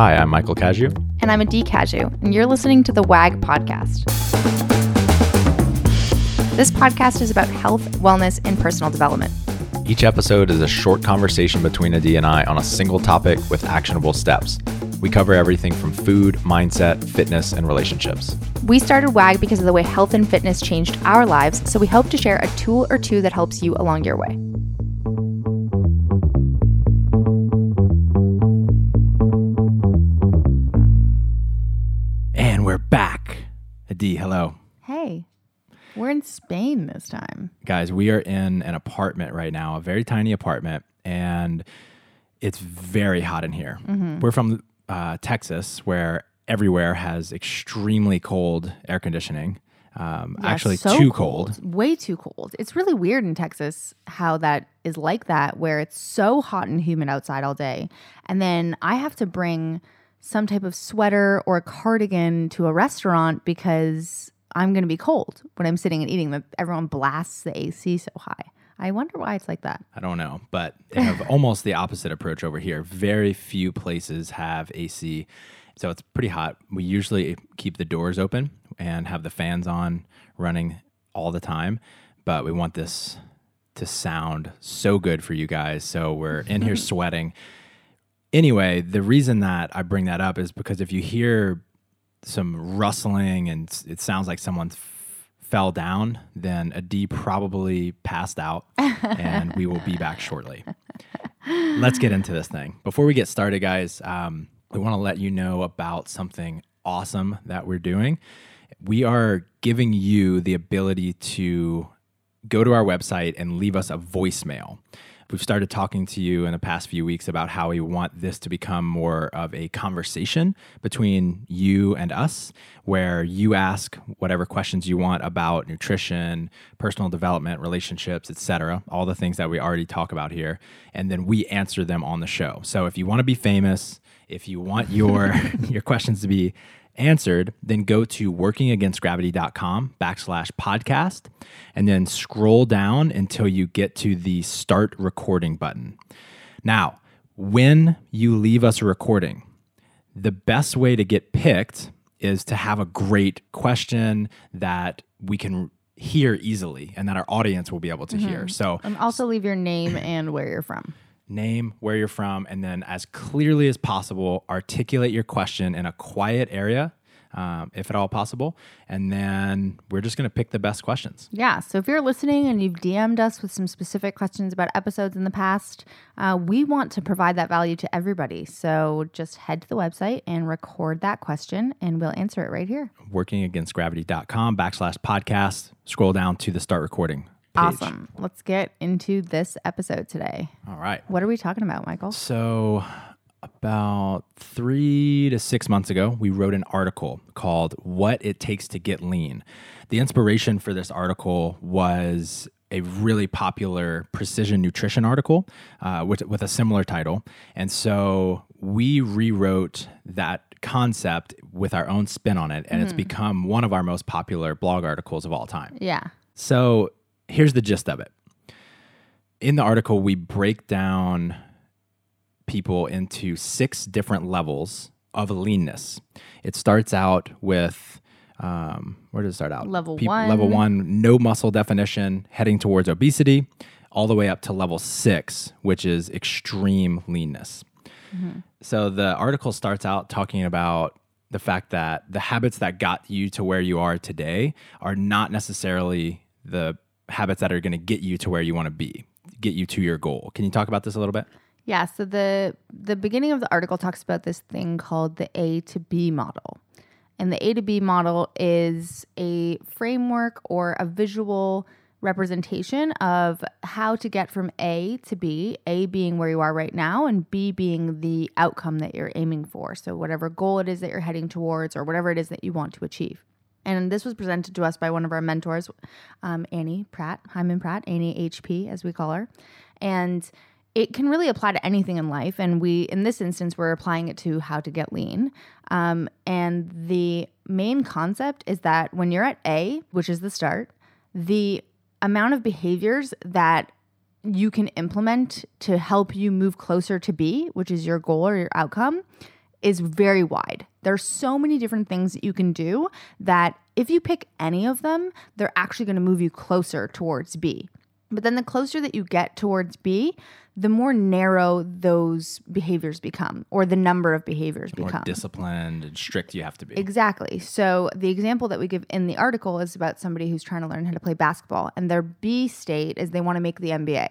Hi, I'm Michael Cazayoux. And I'm Adee Cazayoux, and you're listening to the WAG podcast. This podcast is about health, wellness, and personal development. Each episode is a short conversation between Adee and I on a single topic with actionable steps. We cover everything from food, mindset, fitness, and relationships. We started WAG because of the way health and fitness changed our lives, so we hope to share a tool or two that helps you along your way. Adee, hello. Hey, we're in Spain this time. Guys, we are in an apartment right now, a very tiny apartment, and it's very hot in here. We're from uh, Texas, where everywhere has extremely cold air conditioning. Um, Yeah, actually, so too cold. Way too cold. It's really weird in Texas how that is like that, where it's so hot and humid outside all day. And then I have to bring some type of sweater or a cardigan to a restaurant because I'm going to be cold when I'm sitting and eating. Everyone blasts the AC so high. I wonder why it's like that. I don't know, but they have almost the opposite approach over here. Very few places have AC, so it's pretty hot. We usually keep the doors open and have the fans on running all the time, but we want this to sound so good for you guys. So we're in here sweating. Anyway, the reason that I bring that up is because if you hear some rustling and it sounds like someone f- fell down, then Adee probably passed out, and we will be back shortly. Let's get into this thing. Before we get started, guys, um, we want to let you know about something awesome that we're doing. We are giving you the ability to go to our website and leave us a voicemail. We've started talking to you in the past few weeks about how we want this to become more of a conversation between you and us, where you ask whatever questions you want about nutrition, personal development, relationships, etc., all the things that we already talk about here, and then we answer them on the show. So if you want to be famous, if you want your your questions to be answered, then go to workingagainstgravity.com backslash podcast and then scroll down until you get to the start recording button. Now, when you leave us a recording, the best way to get picked is to have a great question that we can hear easily and that our audience will be able to hear. Mm-hmm. So, And also leave your name and where you're from. Name, where you're from, and then as clearly as possible, articulate your question in a quiet area, um, if at all possible. And then we're just going to pick the best questions. Yeah. So if you're listening and you've DM'd us with some specific questions about episodes in the past, uh, we want to provide that value to everybody. So just head to the website and record that question, and we'll answer it right here. Workingagainstgravity.com backslash podcast. Scroll down to the start recording page. Awesome. Let's get into this episode today. All right. What are we talking about, Michael? So, about three to six months ago, we wrote an article called What It Takes to Get Lean. The inspiration for this article was a really popular precision nutrition article uh, with, with a similar title. And so we rewrote that concept with our own spin on it, and it's become one of our most popular blog articles of all time. Yeah. So here's the gist of it. In the article, we break down people into six different levels of leanness. It starts out with um, where does it start out? Level Peop- one. Level one, no muscle definition, heading towards obesity, all the way up to level six, which is extreme leanness. So the article starts out talking about the fact that the habits that got you to where you are today are not necessarily the habits that are going to get you to where you want to be, get you to your goal. Can you talk about this a little bit? Yeah, so the the beginning of the article talks about this thing called the A to B model. And the A to B model is a framework or a visual representation of how to get from A to B, A being where you are right now and B being the outcome that you're aiming for. So whatever goal it is that you're heading towards or whatever it is that you want to achieve. And this was presented to us by one of our mentors, um, Annie Pratt, Hyman Pratt, Annie HP, as we call her. And it can really apply to anything in life. And we, in this instance, we're applying it to how to get lean. Um, and the main concept is that when you're at A, which is the start, the amount of behaviors that you can implement to help you move closer to B, which is your goal or your outcome, is very wide. There's so many different things that you can do that if you pick any of them, they're actually going to move you closer towards B. But then the closer that you get towards B, the more narrow those behaviors become, or the number of behaviors More become. disciplined and strict you have to be. Exactly. So the example that we give in the article is about somebody who's trying to learn how to play basketball, and their B state is they want to make the NBA.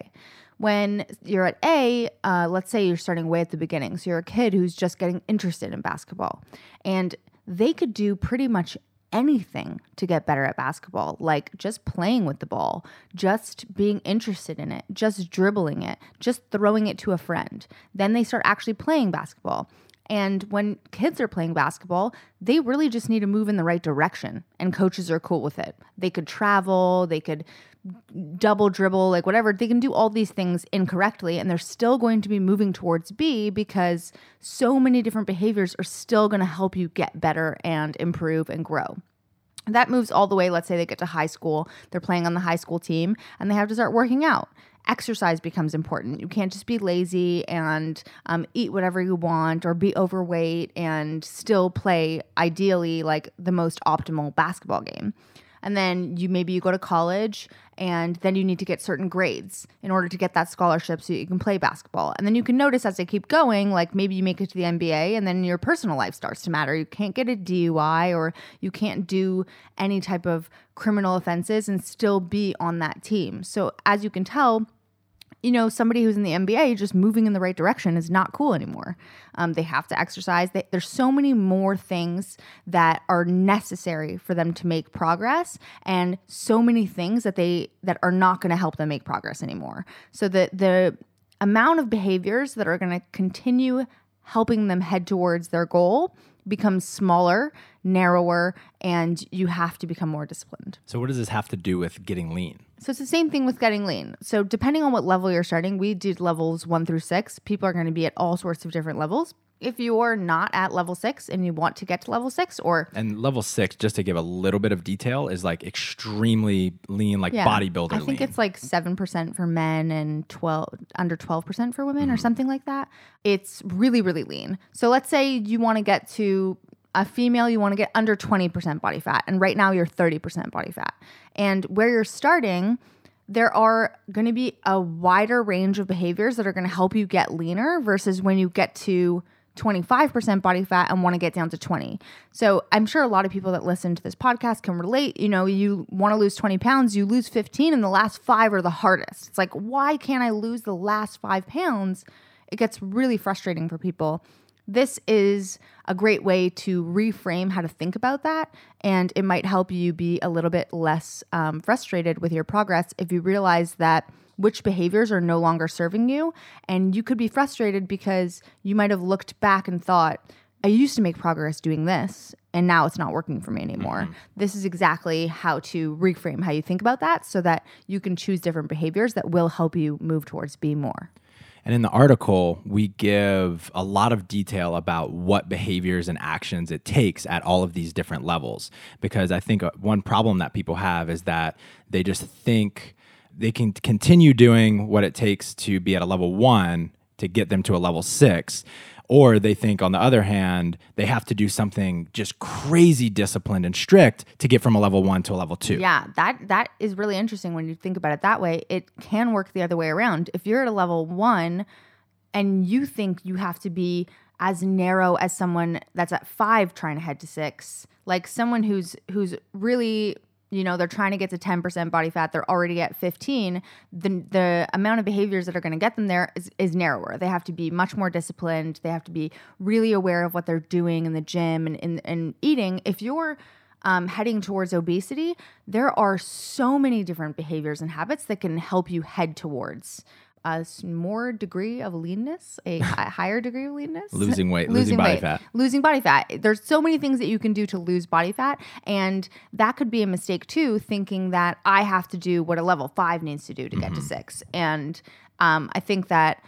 When you're at A, uh, let's say you're starting way at the beginning, so you're a kid who's just getting interested in basketball, and they could do pretty much anything to get better at basketball, like just playing with the ball, just being interested in it, just dribbling it, just throwing it to a friend. Then they start actually playing basketball. And when kids are playing basketball, they really just need to move in the right direction, and coaches are cool with it. They could travel, they could double dribble, like whatever. They can do all these things incorrectly, and they're still going to be moving towards B because so many different behaviors are still going to help you get better and improve and grow. That moves all the way. Let's say they get to high school, they're playing on the high school team, and they have to start working out. Exercise becomes important. You can't just be lazy and um, eat whatever you want or be overweight and still play, ideally, like the most optimal basketball game and then you maybe you go to college and then you need to get certain grades in order to get that scholarship so you can play basketball. And then you can notice as they keep going like maybe you make it to the nba and then your personal life starts to matter. You can't get a dui or you can't do any type of criminal offenses and still be on that team. So as you can tell you know, somebody who's in the NBA just moving in the right direction is not cool anymore. Um, they have to exercise. They, there's so many more things that are necessary for them to make progress, and so many things that they that are not going to help them make progress anymore. So the the amount of behaviors that are going to continue helping them head towards their goal becomes smaller, narrower, and you have to become more disciplined. so, what does this have to do with getting lean? So it's the same thing with getting lean. So depending on what level you're starting, we did levels one through six. People are going to be at all sorts of different levels. If you're not at level six and you want to get to level six, or And level six, just to give a little bit of detail, is like extremely lean, like yeah, bodybuilder I think lean. it's like seven percent for men and twelve under twelve percent for women, or Mm-hmm. something like that. It's really really lean. So let's say you want to get to a female, you want to get under twenty percent body fat, and right now you're thirty percent body fat, and where you're starting. There are going to be a wider range of behaviors that are going to help you get leaner versus when you get to 25% body fat and want to get down to 20. So I'm sure a lot of people that listen to this podcast can relate. You know, you want to lose 20 pounds, you lose 15, and the last five are the hardest. It's like, why can't I lose the last five pounds? It gets really frustrating for people. This is a great way to reframe how to think about that. And it might help you be a little bit less um, frustrated with your progress if you realize that which behaviors are no longer serving you. And you could be frustrated because you might have looked back and thought, I used to make progress doing this, and now it's not working for me anymore. This is exactly how to reframe how you think about that so that you can choose different behaviors that will help you move towards be more. And in the article, we give a lot of detail about what behaviors and actions it takes at all of these different levels. Because I think uh, one problem that people have is that they just think they can continue doing what it takes to be at a level one to get them to a level six. Or they think, on the other hand, they have to do something just crazy disciplined and strict to get from a level one to a level two. Yeah, that that is really interesting when you think about it that way. It can work the other way around. If you're at a level 1 and you think you have to be as narrow as someone that's at 5 trying to head to 6, like someone who's who's really you know they're trying to get to 10% body fat they're already at 15 the the amount of behaviors that are going to get them there is, is narrower. They have to be much more disciplined they have to be really aware of what they're doing in the gym and and, and eating. If you're um, heading towards obesity there are so many different behaviors and habits that can help you head towards a more degree of leanness a higher degree of leanness Losing weight, losing body fat. losing body fat. There's so many things that you can do to lose body fat, and that could be a mistake too. Thinking that I have to do what a level five needs to do to Mm-hmm. get to six, and um, I think that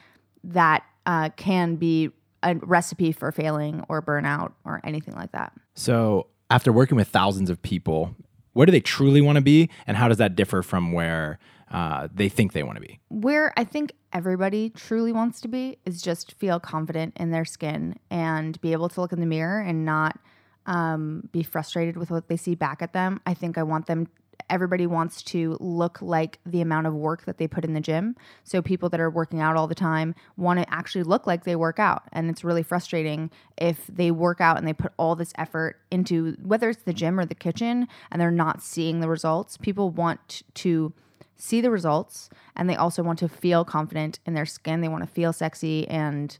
that uh, can be a recipe for failing or burnout or anything like that. So, after working with thousands of people, where do they truly want to be, and how does that differ from where uh, they think they want to be. Where I think everybody truly wants to be is just feel confident in their skin and be able to look in the mirror and not um, be frustrated with what they see back at them. I think I want them. Everybody wants to look like the amount of work that they put in the gym. So people that are working out all the time want to actually look like they work out, and it's really frustrating if they work out and they put all this effort into whether it's the gym or the kitchen, and they're not seeing the results. People want to see the results and they also want to feel confident in their skin. They want to feel sexy. And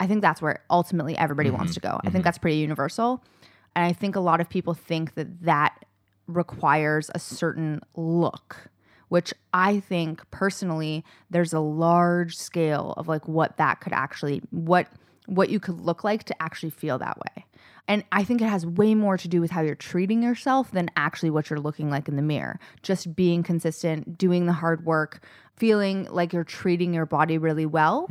I think that's where ultimately everybody wants mm-hmm. to go. I mm-hmm. think that's pretty universal. And I think a lot of people think that that requires a certain look, which I think personally, there's a large scale of like what that could actually, what what you could look like to actually feel that way. And I think it has way more to do with how you're treating yourself than actually what you're looking like in the mirror. Just being consistent, doing the hard work, feeling like you're treating your body really well.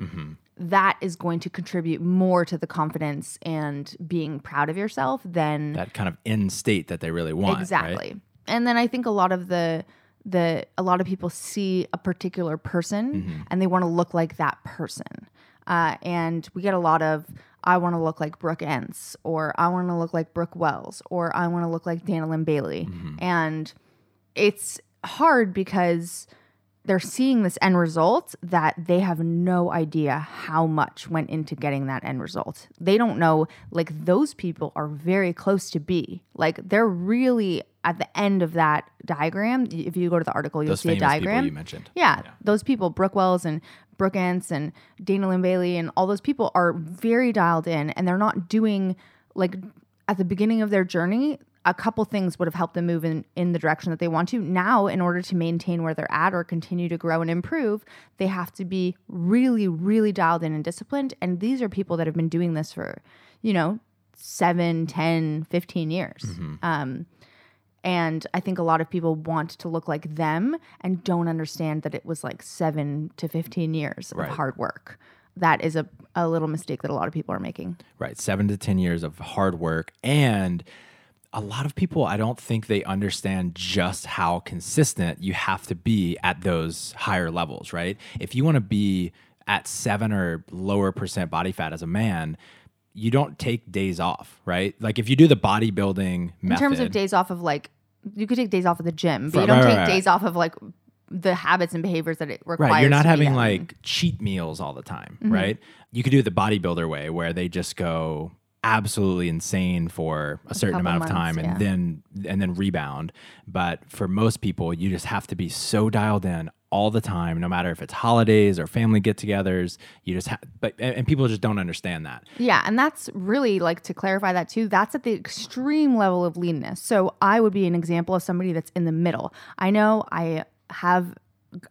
that is going to contribute more to the confidence and being proud of yourself than That kind of end state that they really want. right? exactly. And then I think a lot of the the a lot of people see a particular person Mm-hmm. and they want to look like that person. Uh, and we get a lot of I want to look like Brooke Ence, or I want to look like Brooke Wells, or I want to look like Dana Linn Bailey. Mm-hmm. And it's hard because they're seeing this end result that they have no idea how much went into getting that end result. They don't know, like, those people are very close to B. Like, they're really at the end of that diagram. If you go to the article, you'll Those see a diagram. you mentioned. Yeah, those people, Brooke Wells and Brooke Ence and Dana Linn Bailey and all those people are very dialed in and they're not doing like at the beginning of their journey, a couple things would have helped them move in, in the direction that they want to. Now, in order to maintain where they're at or continue to grow and improve, they have to be really, really dialed in and disciplined. And these are people that have been doing this for, you know, seven, 10, 15 years. Um, and I think a lot of people want to look like them and don't understand that it was like seven to 15 years Right. of hard work. That is a, a little mistake that a lot of people are making. Right. Seven to 10 years of hard work. And a lot of people, I don't think they understand just how consistent you have to be at those higher levels, right? If you want to be at seven or lower percent body fat as a man, you don't take days off, right? Like if you do the bodybuilding method. In terms of days off of like, you could take days off of the gym, but Right, you don't right, take right, days off of like the habits and behaviors that it requires. Right, you're not having done. like cheat meals all the time, Mm-hmm. right? You could do it the bodybuilder way where they just go absolutely insane for a certain couple amount of months, time and yeah. then and then rebound. But for most people, you just have to be so dialed in all the time, no matter if it's holidays or family get-togethers. You just have, but and, and people just don't understand that. Yeah, and that's really like to clarify that too. That's at the extreme level of leanness. So I would be an example of somebody that's in the middle. I know I have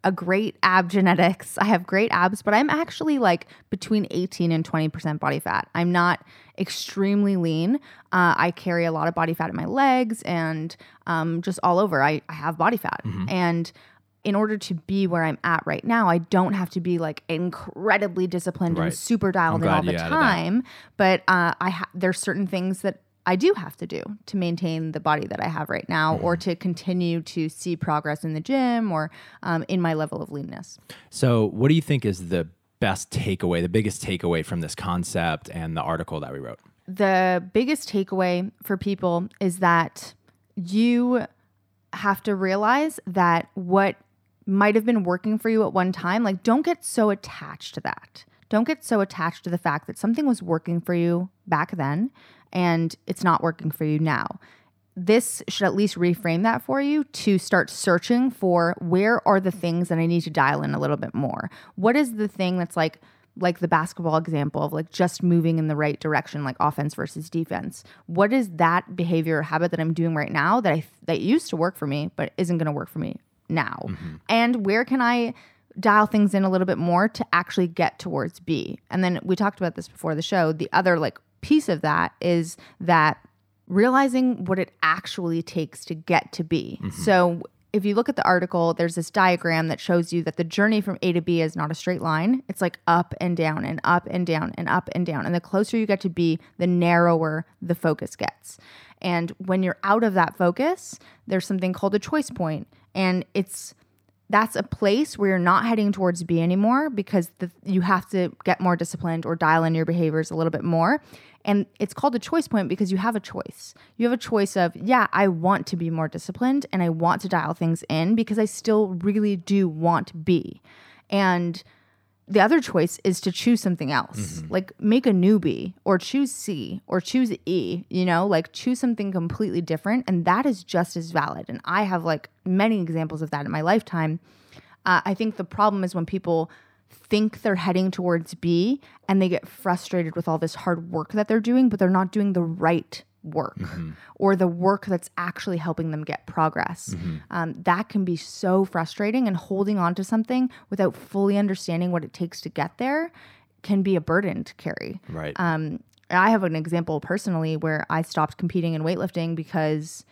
a great ab genetics. I have great abs, but I'm actually like between 18 and 20% body fat. I'm not extremely lean. Uh, I carry a lot of body fat in my legs and um, just all over. I, I have body fat. And in order to be where I'm at right now, I don't have to be like incredibly disciplined Right. and super dialed in all the you added that. time. But uh, I ha- there's certain things that I do have to do to maintain the body that I have right now, or to continue to see progress in the gym or um, in my level of leanness. So, what do you think is the best takeaway, the biggest takeaway from this concept and the article that we wrote? the biggest takeaway for people is that you have to realize that what might have been working for you at one time, like don't get so attached to that. Don't get so attached to the fact that something was working for you back then and it's not working for you now. This should at least reframe that for you to start searching for where are the things that I need to dial in a little bit more. What is the thing that's like like the basketball example of like just moving in the right direction like offense versus defense what is that behavior or habit that i'm doing right now that i that used to work for me but isn't going to work for me now? Mm-hmm. And where can i dial things in a little bit more to actually get towards b? And then we talked about this before the show. The other like piece of that is that realizing what it actually takes to get to B. Mm-hmm. So if you look at the article, there's this diagram that shows you that the journey from A to B is not a straight line. It's like up and down and up and down and up and down. And the closer you get to B, the narrower the focus gets. And when you're out of that focus, there's something called a choice point, and it's that's a place where you're not heading towards B anymore because the, you have to get more disciplined or dial in your behaviors a little bit more. And it's called a choice point because you have a choice. You have a choice of, yeah, I want to be more disciplined and I want to dial things in because I still really do want B. And the other choice is to choose something else mm-hmm. like make a new B or choose c or choose e you know like choose something completely different and that is just as valid and i have like many examples of that in my lifetime uh, i think the problem is when people think they're heading towards b and they get frustrated with all this hard work that they're doing but they're not doing the right work mm-hmm. or the work that's actually helping them get progress. Mm-hmm. Um, that can be so frustrating, and holding on to something without fully understanding what it takes to get there can be a burden to carry. Right. Um, I have an example personally where I stopped competing in weightlifting because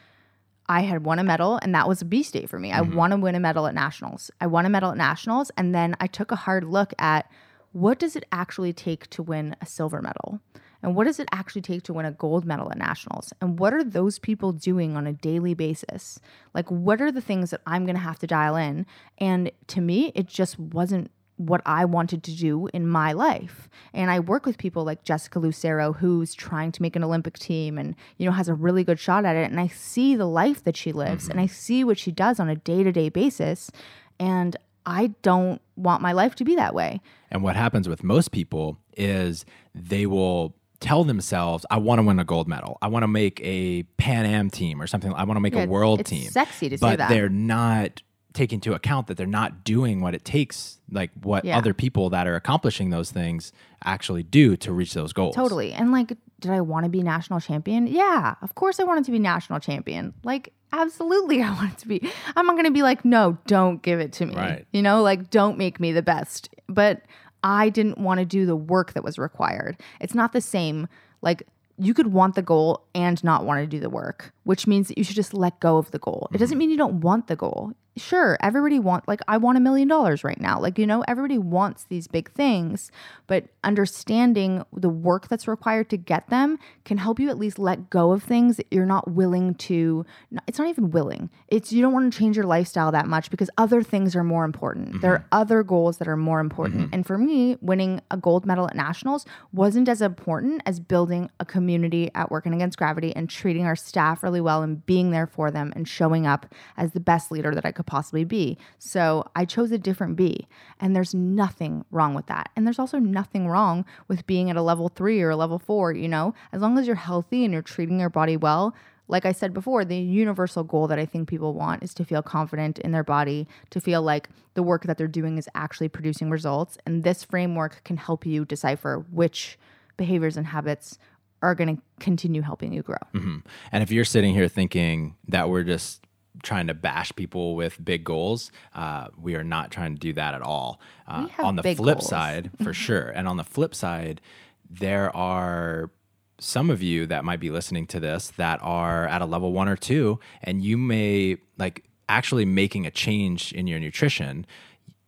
I had won a medal, and that was a B state for me. Mm-hmm. I want to win a medal at nationals. I won a medal at nationals, and then I took a hard look at what does it actually take to win a silver medal and what does it actually take to win a gold medal at nationals? And what are those people doing on a daily basis? Like, what are the things that I'm going to have to dial in? And to me, it just wasn't what I wanted to do in my life. And I work with people like Jessica Lucero who's trying to make an Olympic team and you know has a really good shot at it and I see the life that she lives mm-hmm. and I see what she does on a day-to-day basis and I don't want my life to be that way. And what happens with most people is they will tell themselves, I want to win a gold medal. I want to make a Pan Am team or something. I want to make yeah, a world it's team. sexy to but say that. they're not taking into account that they're not doing what it takes, like what yeah. other people that are accomplishing those things actually do to reach those goals. Totally. And like, did I want to be national champion? Yeah, of course I wanted to be national champion. Like, absolutely I wanted to be. I'm not going to be like, no, don't give it to me. Right. You know, like, don't make me the best. But I didn't want to do the work that was required. It's not the same. Like, you could want the goal and not want to do the work, which means that you should just let go of the goal. It doesn't mm-hmm. mean you don't want the goal sure everybody want like i want a million dollars right now like you know everybody wants these big things but understanding the work that's required to get them can help you at least let go of things that you're not willing to it's not even willing it's you don't want to change your lifestyle that much because other things are more important mm-hmm. there are other goals that are more important mm-hmm. and for me winning a gold medal at nationals wasn't as important as building a community at working against gravity and treating our staff really well and being there for them and showing up as the best leader that i could possibly be. So I chose a different B, and there's nothing wrong with that. And there's also nothing wrong with being at a level three or a level four, you know, as long as you're healthy and you're treating your body well. Like I said before, the universal goal that I think people want is to feel confident in their body, to feel like the work that they're doing is actually producing results. And this framework can help you decipher which behaviors and habits are going to continue helping you grow. Mm-hmm. And if you're sitting here thinking that we're just trying to bash people with big goals. Uh, we are not trying to do that at all. Uh, on the flip goals. side, for sure. And on the flip side, there are some of you that might be listening to this that are at a level one or two, and you may like actually making a change in your nutrition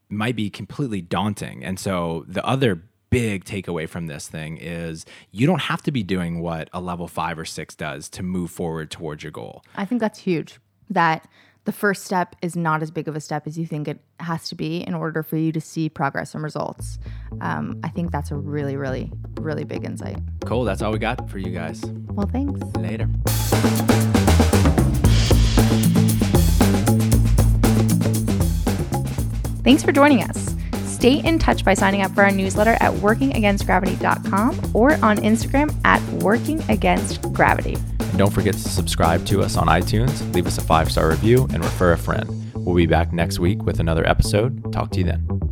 might be completely daunting. And so the other big takeaway from this thing is you don't have to be doing what a level five or six does to move forward towards your goal. I think that's huge that the first step is not as big of a step as you think it has to be in order for you to see progress and results. Um, I think that's a really, really, really big insight. Cool. That's all we got for you guys. Well, thanks. Later. Thanks for joining us. Stay in touch by signing up for our newsletter at workingagainstgravity.com or on Instagram at workingagainstgravity. And don't forget to subscribe to us on iTunes, leave us a five star review, and refer a friend. We'll be back next week with another episode. Talk to you then.